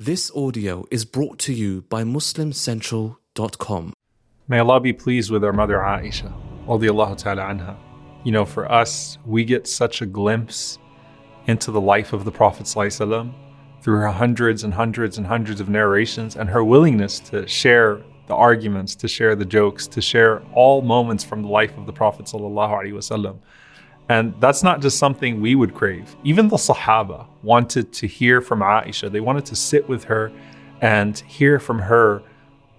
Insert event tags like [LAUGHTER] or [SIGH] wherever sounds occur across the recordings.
This audio is brought to you by MuslimCentral.com. May Allah be pleased with our mother Aisha, radiallahu ta'ala anha. You know, for us, we get such a glimpse into the life of the Prophet ﷺ through her hundreds and hundreds and hundreds of narrations and her willingness to share the arguments, to share the jokes, to share all moments from the life of the Prophet ﷺ. And that's not just something we would crave. Even the Sahaba wanted to hear from Aisha. They wanted to sit with her and hear from her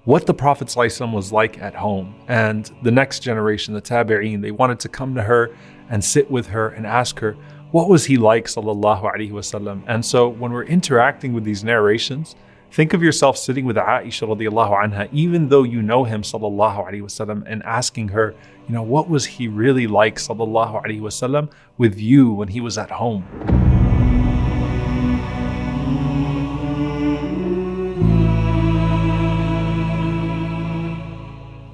what the Prophet was like at home. And the next generation, the Tabi'een, they wanted to come to her and sit with her and ask her, what was he like, sallallahu alaihi wasallam? And so when we're interacting with these narrations, Think of yourself sitting with Aisha radiallahu anha, even though you know him sallallahu alaihi wasallam, and asking her, you know, what was he really like sallallahu alaihi wasallam with you when he was at home?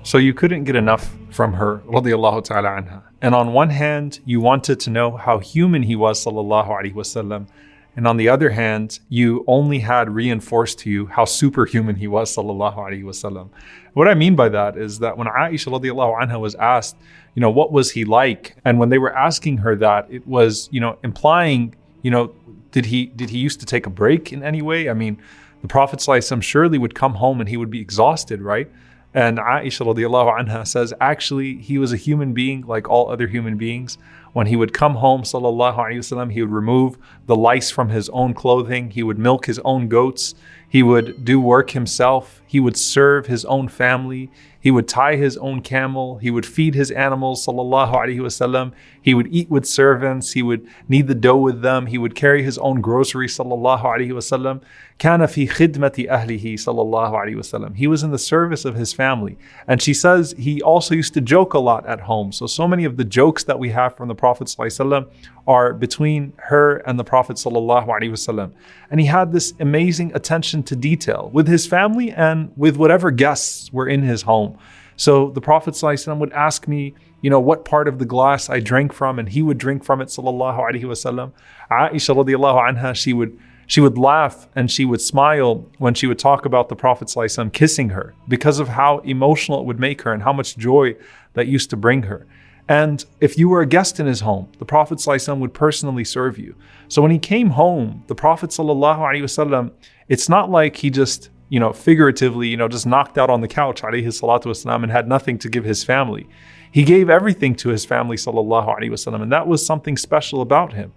So you couldn't get enough from her, radiallahu ta'ala anha. And on one hand, you wanted to know how human he was, sallallahu alaihi wasallam, and on the other hand, you only had reinforced to you how superhuman he was, sallallahu alaihi wasallam. What I mean by that is that when Aisha radiallahu anha was asked, you know, what was he like? And when they were asking her that, it was, you know, implying, you know, did he did he used to take a break in any way? I mean, the Prophet surely would come home and he would be exhausted, right? And Aisha radiallahu anha says, actually, he was a human being like all other human beings. When he would come home, sallallahu alaihi wasallam, he would remove the lice from his own clothing. He would milk his own goats. He would do work himself. He would serve his own family. He would tie his own camel. He would feed his animals, sallallahu alaihi wasallam. He would eat with servants. He would knead the dough with them. He would carry his own groceries, sallallahu alaihi wasallam. Kana fi khidmati ahlihi, sallallahu alaihi wasallam. He was in the service of his family. And she says he also used to joke a lot at home. So, so many of the jokes that we have from the Prophet sallallahu are between her and the Prophet sallallahu. And he had this amazing attention to detail with his family and with whatever guests were in his home. So the Prophet ﷺ would ask me, you know, what part of the glass I drank from, and he would drink from it, sallallahu alaihi wasallam. Aisha radiallahu anha, she would she would laugh and she would smile when she would talk about the Prophet ﷺ kissing her because of how emotional it would make her and how much joy that used to bring her. And if you were a guest in his home, the Prophet ﷺ would personally serve you. So when he came home, the Prophet ﷺ, it's not like he just you know, figuratively, you know, just knocked out on the couch, wasalam, and had nothing to give his family. He gave everything to his family, wasallam, and that was something special about him.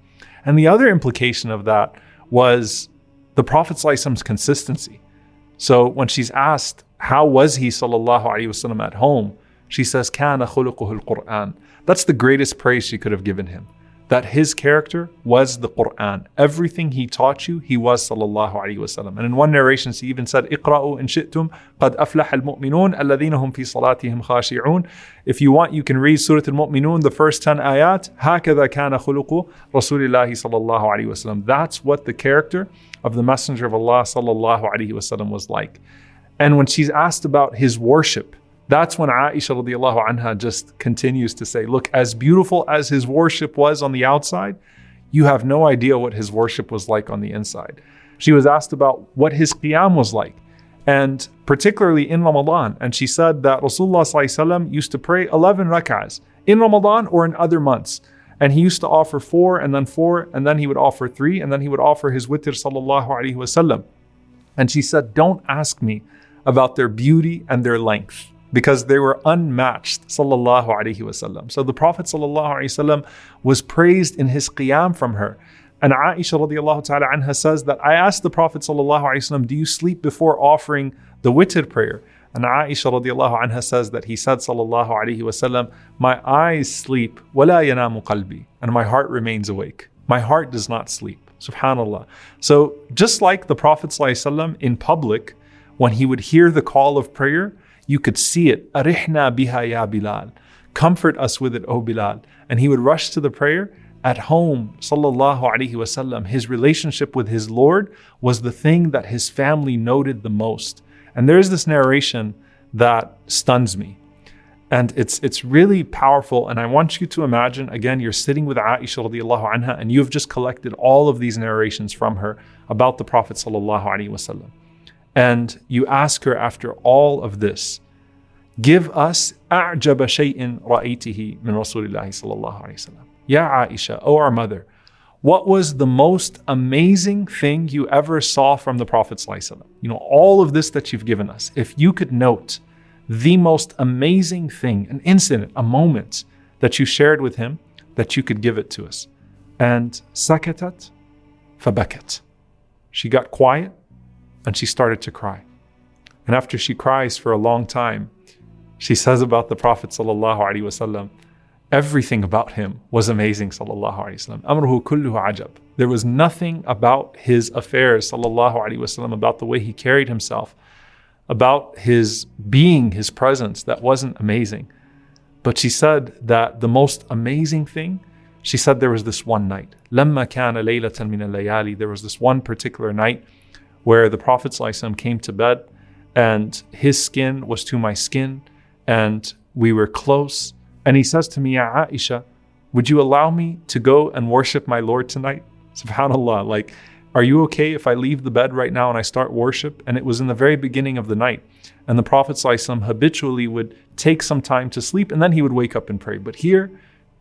And the other implication of that was the Prophet's consistency. So when she's asked, how was he, sallallahu alayhi wasallam, at home? She says, Kana khuluquhul Quran. That's the greatest praise she could have given him. That his character was the Quran. Everything he taught you, he was sallallahu alaihi wasallam. And in one narration, she even said, "Iqra'u in shi'tum, qad aflah al-mu'minun, alladhina hum fi salatihim khashi'un." If you want, you can read Surah Al-Mu'minun, the first ten ayat. Hakada kana khuluqu Rasulillahi sallallahu alaihi wasallam. That's what the character of the Messenger of Allah sallallahu alaihi wasallam was like. And when she's asked about his worship, that's when Aisha radiallahu anha just continues to say, Look, as beautiful as his worship was on the outside, you have no idea what his worship was like on the inside. She was asked about what his qiyam was like, and particularly in Ramadan. And she said that Rasulullah used to pray 11 rak'ahs in Ramadan or in other months. And he used to offer four and then four, and then he would offer three, and then he would offer his witr sallallahu wasallam. And she said, Don't ask me about their beauty and their length because they were unmatched sallallahu alaihi wasallam. So the Prophet sallallahu alaihi wasallam was praised in his qiyam from her. And Aisha radiallahu ta'ala anha says that I asked the Prophet sallallahu alaihi wasallam, do you sleep before offering the witr prayer? And Aisha radiallahu anha says that he said sallallahu alaihi wasallam, my eyes sleep, wala yanamu qalbi, and my heart remains awake. My heart does not sleep. Subhanallah. So just like the Prophet sallallahu alaihi wasallam in public, when he would hear the call of prayer, you could see it. Arihna biha ya Bilal. Comfort us with it, O Bilal. And he would rush to the prayer. At home, sallallahu alaihi wasallam, his relationship with his Lord was the thing that his family noted the most. And there is this narration that stuns me. And it's it's really powerful. And I want you to imagine again, you're sitting with Aisha radiallahu anha, and you've just collected all of these narrations from her about the Prophet sallallahu alaihi wasallam. And you ask her after all of this, give us أعجب شيء رأيته من رسول الله صلى الله عليه وسلم. Ya Aisha, O our mother, what was the most amazing thing you ever saw from the Prophet ﷺ? You know, all of this that you've given us. If you could note the most amazing thing, an incident, a moment that you shared with him, that you could give it to us. And sakatat fabakat. She got quiet and she started to cry. And after she cries for a long time, she says about the Prophet sallallahu alaihi wasallam, everything about him was amazing sallallahu alaihi wasallam. Amruhu kulluhu ajab. There was nothing about his affairs sallallahu alaihi wasallam about the way he carried himself, about his being, his presence that wasn't amazing. But she said that the most amazing thing, she said there was this one night. لما كان ليلة من الليالي, there was this one particular night where the Prophet ﷺ came to bed and his skin was to my skin and we were close. And he says to me, Ya Aisha, would you allow me to go and worship my Lord tonight? [LAUGHS] SubhanAllah, like, are you okay if I leave the bed right now and I start worship? And it was in the very beginning of the night. And the Prophet ﷺ habitually would take some time to sleep and then he would wake up and pray. But here,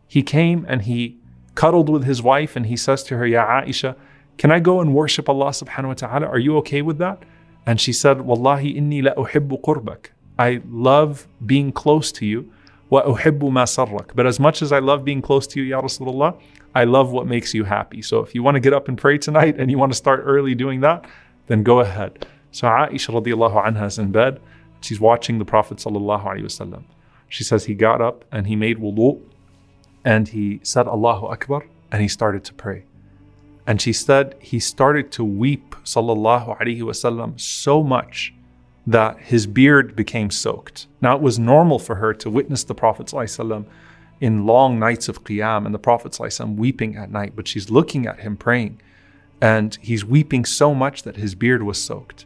he came and he cuddled with his wife and he says to her, Ya Aisha, can I go and worship Allah subhanahu wa ta'ala? Are you okay with that? And she said, Wallahi inni la uhibbu qurbak. I love being close to you. Wa uhibbu ma. But as much as I love being close to you, Ya Rasulullah, I love what makes you happy. So if you want to get up and pray tonight and you want to start early doing that, then go ahead. So Aisha radiallahu anha is in bed. She's watching the Prophet sallallahu alaihi wasallam. She says he got up and he made wudu and he said Allahu Akbar and he started to pray. And she said he started to weep, sallallahu alaihi wasallam, so much that his beard became soaked. Now it was normal for her to witness the Prophet sallallahu in long nights of qiyam and the Prophet sallallahu weeping at night, but she's looking at him praying, and he's weeping so much that his beard was soaked.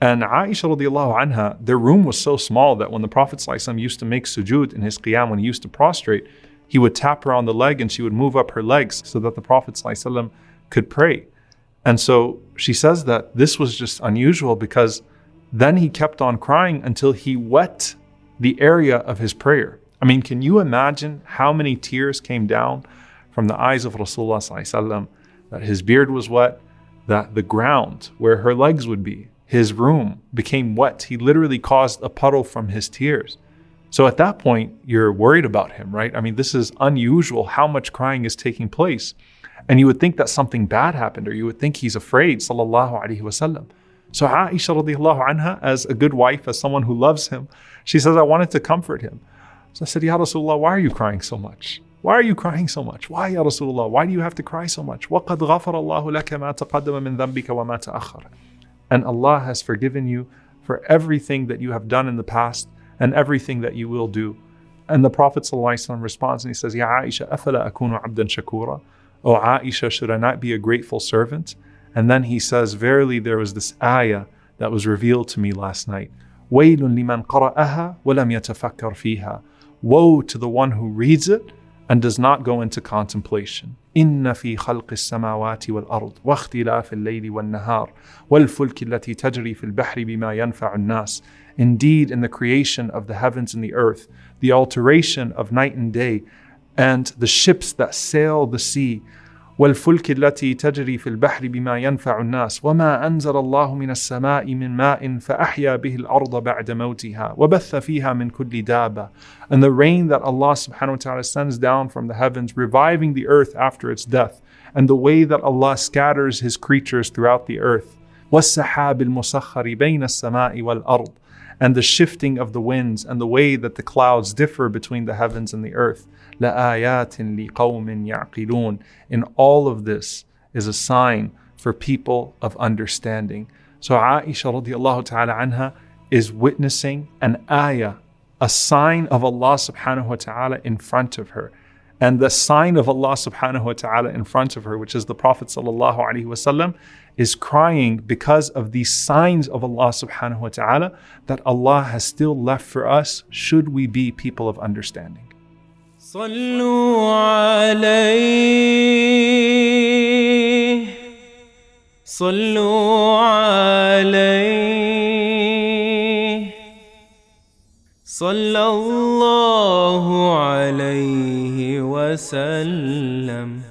And Aisha radiallahu anha, their room was so small that when the Prophet ﷺ used to make sujood in his qiyam, when he used to prostrate, he would tap her on the leg and she would move up her legs so that the Prophet ﷺ could pray. And so she says that this was just unusual because then he kept on crying until he wet the area of his prayer. I mean, can you imagine how many tears came down from the eyes of Rasulullah that his beard was wet, that the ground where her legs would be, his room became wet. He literally caused a puddle from his tears. So at that point, you're worried about him, right? I mean, this is unusual how much crying is taking place. And you would think that something bad happened, or you would think he's afraid, sallallahu alaihi wasallam. So Aisha radiallahu anha, as a good wife, as someone who loves him, she says, I wanted to comfort him. So I said, Ya Rasulullah, why are you crying so much? Why are you crying so much? Why, Ya Rasulullah? Why do you have to cry so much? وَقَدْ غَفَرَ اللَّهُ لَكَ مَا تَقَدَّمَ مِن ذَنْبِكَ وَمَا تَأَخَّرَ And Allah has forgiven you for everything that you have done in the past and everything that you will do. And the Prophet ﷺ responds and he says, Ya Aisha, أَفَلَا أَكُونُ عَبْدًا شَكُورًا O Aisha, should I not be a grateful servant? And then he says, Verily, there was this ayah that was revealed to me last night. وَيْلٌ لِمَنْ قَرَأَهَا وَلَمْ يَتَفَكَّرْ فِيهَا Woe to the one who reads it and does not go into contemplation. إن في خلق السماوات والأرض واختلاف الليل والنهار والفلك التي تجري في البحر بما ينفع الناس Indeed, in the creation of the heavens and the earth, the alteration of night and day, and the ships that sail the sea, والفلك التي تجري في البحر بما ينفع الناس وما أنزل الله من السماء من ماء فأحيا به الأرض بعد موتها وبث فيها من كل دابة and the rain that Allah subhanahu wa ta'ala sends down from the heavens reviving the earth after its death and the way that Allah scatters his creatures throughout the earth والسحاب المسخر بين السماء والأرض and the shifting of the winds and the way that the clouds differ between the heavens and the earth. لَآيَاتٍ لِقَوْمٍ يَعْقِلُونَ In all of this is a sign for people of understanding. So Aisha radiallahu ta'ala anha is witnessing an ayah, a sign of Allah subhanahu wa ta'ala in front of her. And the sign of Allah subhanahu wa ta'ala in front of her, which is the Prophet sallallahu alaihi wasallam, is crying because of these signs of Allah subhanahu wa ta'ala that Allah has still left for us should we be people of understanding. صلوا عليه صلى الله عليه وسلم.